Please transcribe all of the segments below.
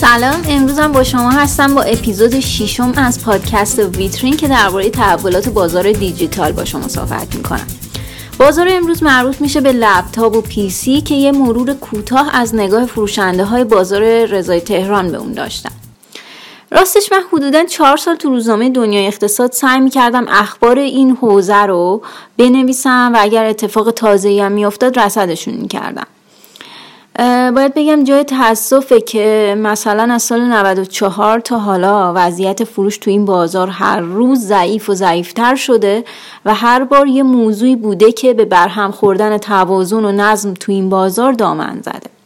سلام امروزم با شما هستم با اپیزود ششم از پادکست ویترین که درباره تحولات بازار دیجیتال با شما صحبت می‌کنم. بازار امروز مربوط میشه به لپتاپ و پی سی که یه مرور کوتاه از نگاه فروشنده های بازار رضای تهران به اون داشتم راستش من حدودا چهار سال تو روزنامه دنیای اقتصاد سعی می‌کردم اخبار این حوزه رو بنویسم و اگر اتفاق تازه‌ای هم میافتاد رصدشون می‌کردم. باید بگم جای تاسفه که مثلا از سال 94 تا حالا وضعیت فروش تو این بازار هر روز ضعیف و ضعیفتر شده و هر بار یه موضوعی بوده که به برهم خوردن توازن و نظم تو این بازار دامن زده.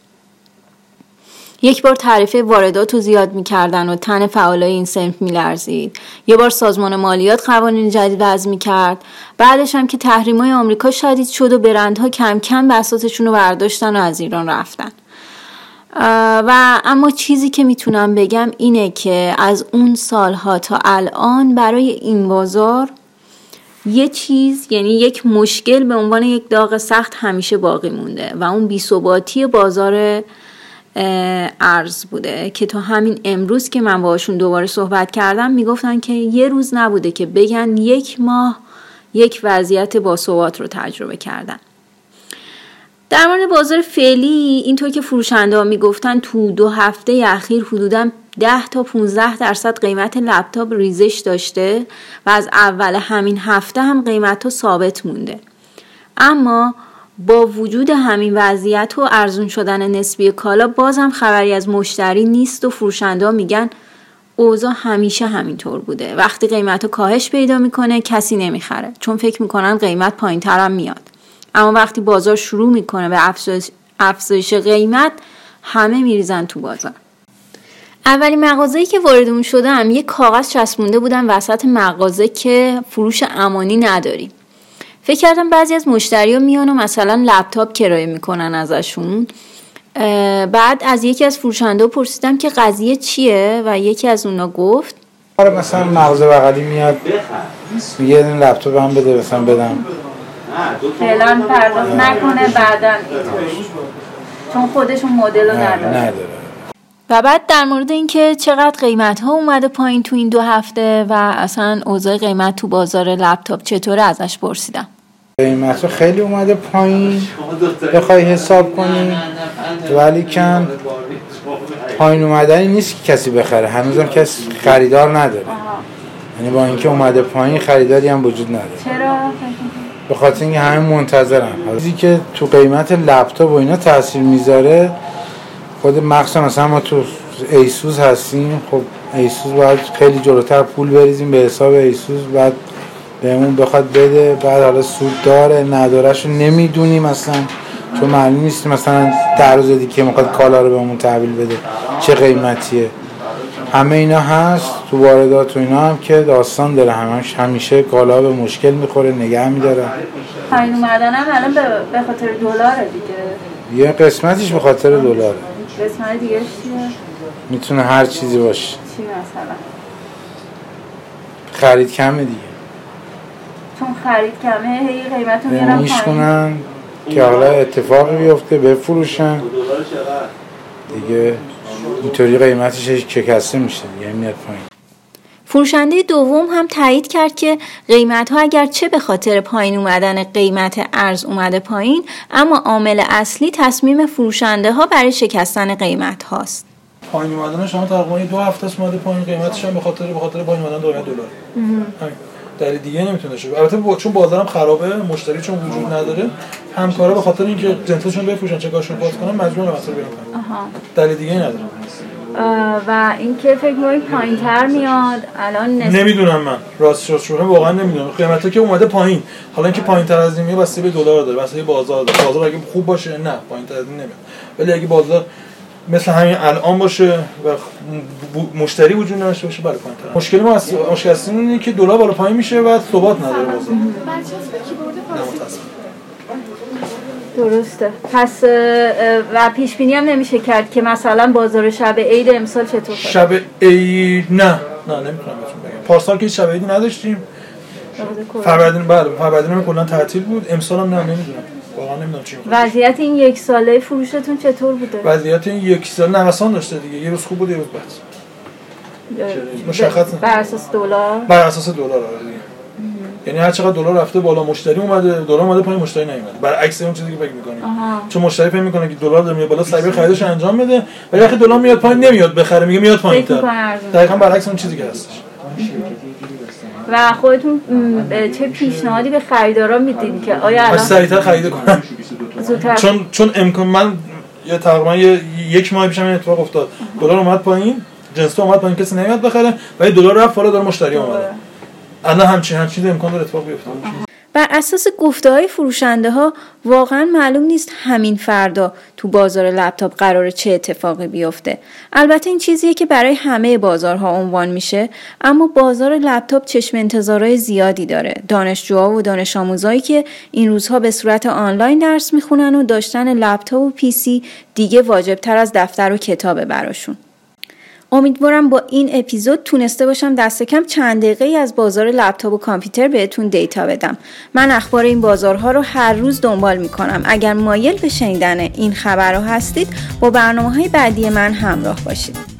یک بار تعریف واردات رو زیاد می‌کردن و تن فعالای این سنف میلرزید. یه بار سازمان مالیات قوانین جدید وضع می‌کرد. بعدش هم که تحریم های آمریکا شدید شد و برندها کم کم بساتشون رو برداشتن و از ایران رفتن. و اما چیزی که می‌تونم بگم اینه که از اون سالها تا الان برای این بازار یه چیز یعنی یک مشکل به عنوان یک داغ سخت همیشه باقی مونده و اون بیثباتی بازار ارز بوده که تا همین امروز که من باشون دوباره صحبت کردم می‌گفتن که یه روز نبوده که بگن یک ماه یک وضعیت باثبات رو تجربه کردن. در مورد بازار فعلی اینطور که فروشنده ها می‌گفتن تو دو هفته اخیر حدودا 10 تا 15 درصد قیمت لپتاپ ریزش داشته و از اول همین هفته هم قیمت ها ثابت مونده. اما با وجود همین وضعیت و ارزون شدن نسبی کالا بازم خبری از مشتری نیست و فروشنده میگن اوضاع همیشه همینطور بوده. وقتی قیمت رو کاهش پیدا می‌کنه کسی نمی‌خره. چون فکر می‌کنن قیمت پایین ترم میاد. اما وقتی بازار شروع می‌کنه به افزایش قیمت همه میریزن تو بازار. اولین مغازه‌ای که واردمون شدم یه کاغذ چسبونده بودن وسط مغازه که فروش امانی نداریم. فکر کردم بعضی از مشتری ها میان و مثلا لپتاپ کرایه می‌کنن ازشون. بعد از یکی از فروشنده پرسیدم که قضیه چیه و یکی از اونا گفت آره مثلا مغازه بغلی میاد میگه این لپتاپ هم بده مثلا بدم. فعلا پرداخت نکنه بعدا چون خودشون مدل رو نداره. و بعد در مورد اینکه چقدر قیمت ها اومده پایین تو این دو هفته و اصلا اوضاع قیمت تو بازار لپتاپ چطوره ازش پرسیدم. قیمت خیلی اومده پایین. بخوای حساب کنی. ولی کن. پایین اومدنی نیست که کسی بخره. هنوزم کسی خریدار نداره. یعنی با اینکه اومده پایین خریداری هم وجود نداره. چرا؟ به خاطر اینکه همه منتظرن. چیزی که تو قیمت لپتاپ و اینا تاثیر می‌ذاره خود مخصوصا مثلا ما تو ایسوس هستیم. خب ایسوس باید خیلی جلوتر پول بریزیم. به حساب ایسوس بعد بهمون بخواد بده بعد حالا سود داره ندارهشو نمی‌دونیم مثلا چون معلوم نیست مثلا ده روز دیگه می‌خواد کالا رو بهمون تحویل بده چه قیمتیه. همه اینا هست تو واردات و اینا هم که داستان داره همش همیشه کالا به مشکل می‌خوره نگه میداره. پایین اومدن هم الان به خاطر دلاره دیگه. یه قسمتیش به خاطر دلاره. قسمت دیگه می‌تونه هر چیزی باشه. چی مثلا؟ خرید کمه دیگه. چون خرید کمه هی قیمت رو میارن میشکنن که حالا اتفاقی بیفته بفروشن. دیگه اینطوری قیمتش شکسته میشه دیگه میاد پایین. فروشنده دوم هم تایید کرد که قیمت ها اگر چه به خاطر پایین اومدن قیمت ارز اومده پایین اما عامل اصلی تصمیم فروشنده ها برای شکستن قیمت هاست. پایین اومدن شما تقریبا دو هفته است اومده پایین قیمتش هم به خاطر به خاطر پایین اومدن قیمت دلار. دلیل دیگه نمی‌تونه شه. البته با چون بازارم خرابه مشتری چون وجود نداره همکارا به خاطر اینکه جنسشون بفروشن چکاشون باز کنن مجبور مثلا بیان دلیل دیگه نداره. و اینکه فکر کنید پایین تر میاد الان نس... نمی‌دونم من. راست شروع واقعا نمی‌دونم. قیمتا که اومده پایین. حالا اینکه پایین تر از این میاد بسته به دلار داره بسته بازار داره. بازار اگه خوب باشه نه پایین تر از این نمیاد. ولی اگه بازار مثل همین الان باشه و مشتری وجود نداشته باشه برای پایین مشکل ما از مشکل اینه که دلار بالا پایین میشه و ثبات نداره بازار. درسته. پس و پیش بینی هم نمیشه کرد که مثلا بازار شب عید امسال چطور شب عید نه. نه نمی‌تونم بهتون بگم. پارسال که شب عیدی نداشتیم. فروردین بله فروردین کلا تعطیل بود. امسال هم نه نمی‌دونم. واقعا نمی‌دونم چی وضعیت این یک ساله فروشتون چطور بوده؟ وضعیت این یک سال نوسان داشته دیگه. یه روز خوب بود یه روز بد. مشخص بر اساس دلار؟ بر اساس دلار آره دیگه. یعنی هر چقدر دلار رفته بالا مشتری اومده دلار اومده پایین مشتری نیومده. برعکس اون چیزی که فکر می‌کنی. چون مشتری فکر می‌کنه که دلار داره میاد بالا سعی خریدش انجام بده ولی وقتی دلار میاد پایین نمیاد بخره میگه میاد پایین تر دقیقاً برعکس اون چیزی که هستش. و خودتون چه پیشنهادی به خریدارا میدین که آیا الان سریعتر خرید کنن چون چون امکان من یه تقریبا یک ماه پیشم این اتفاق افتاد. دلار اومد پایین جنس اومد پایین کسی نمیاد بخره ولی دلار رفت بالا داره مشتری اومده الان همچین همچین امکان داره اتفاق بیفته. بر اساس گفته های فروشنده ها واقعا معلوم نیست همین فردا تو بازار لپتاپ قرار چه اتفاقی بیفته. البته این چیزیه که برای همه بازارها عنوان میشه اما بازار لپتاپ چشم انتظارهای زیادی داره. دانشجوها و دانش آموزایی که این روزها به صورت آنلاین درس می‌خونن و داشتن لپتاپ و پیسی دیگه واجب تر از دفتر و کتابه براشون. امیدوارم با این اپیزود تونسته باشم دست کم چند دقیقه از بازار لپتاپ و کامپیوتر بهتون دیتا بدم. من اخبار این بازارها رو هر روز دنبال می‌کنم. اگر مایل به شنیدن این خبرها هستید با برنامه های بعدی من همراه باشید.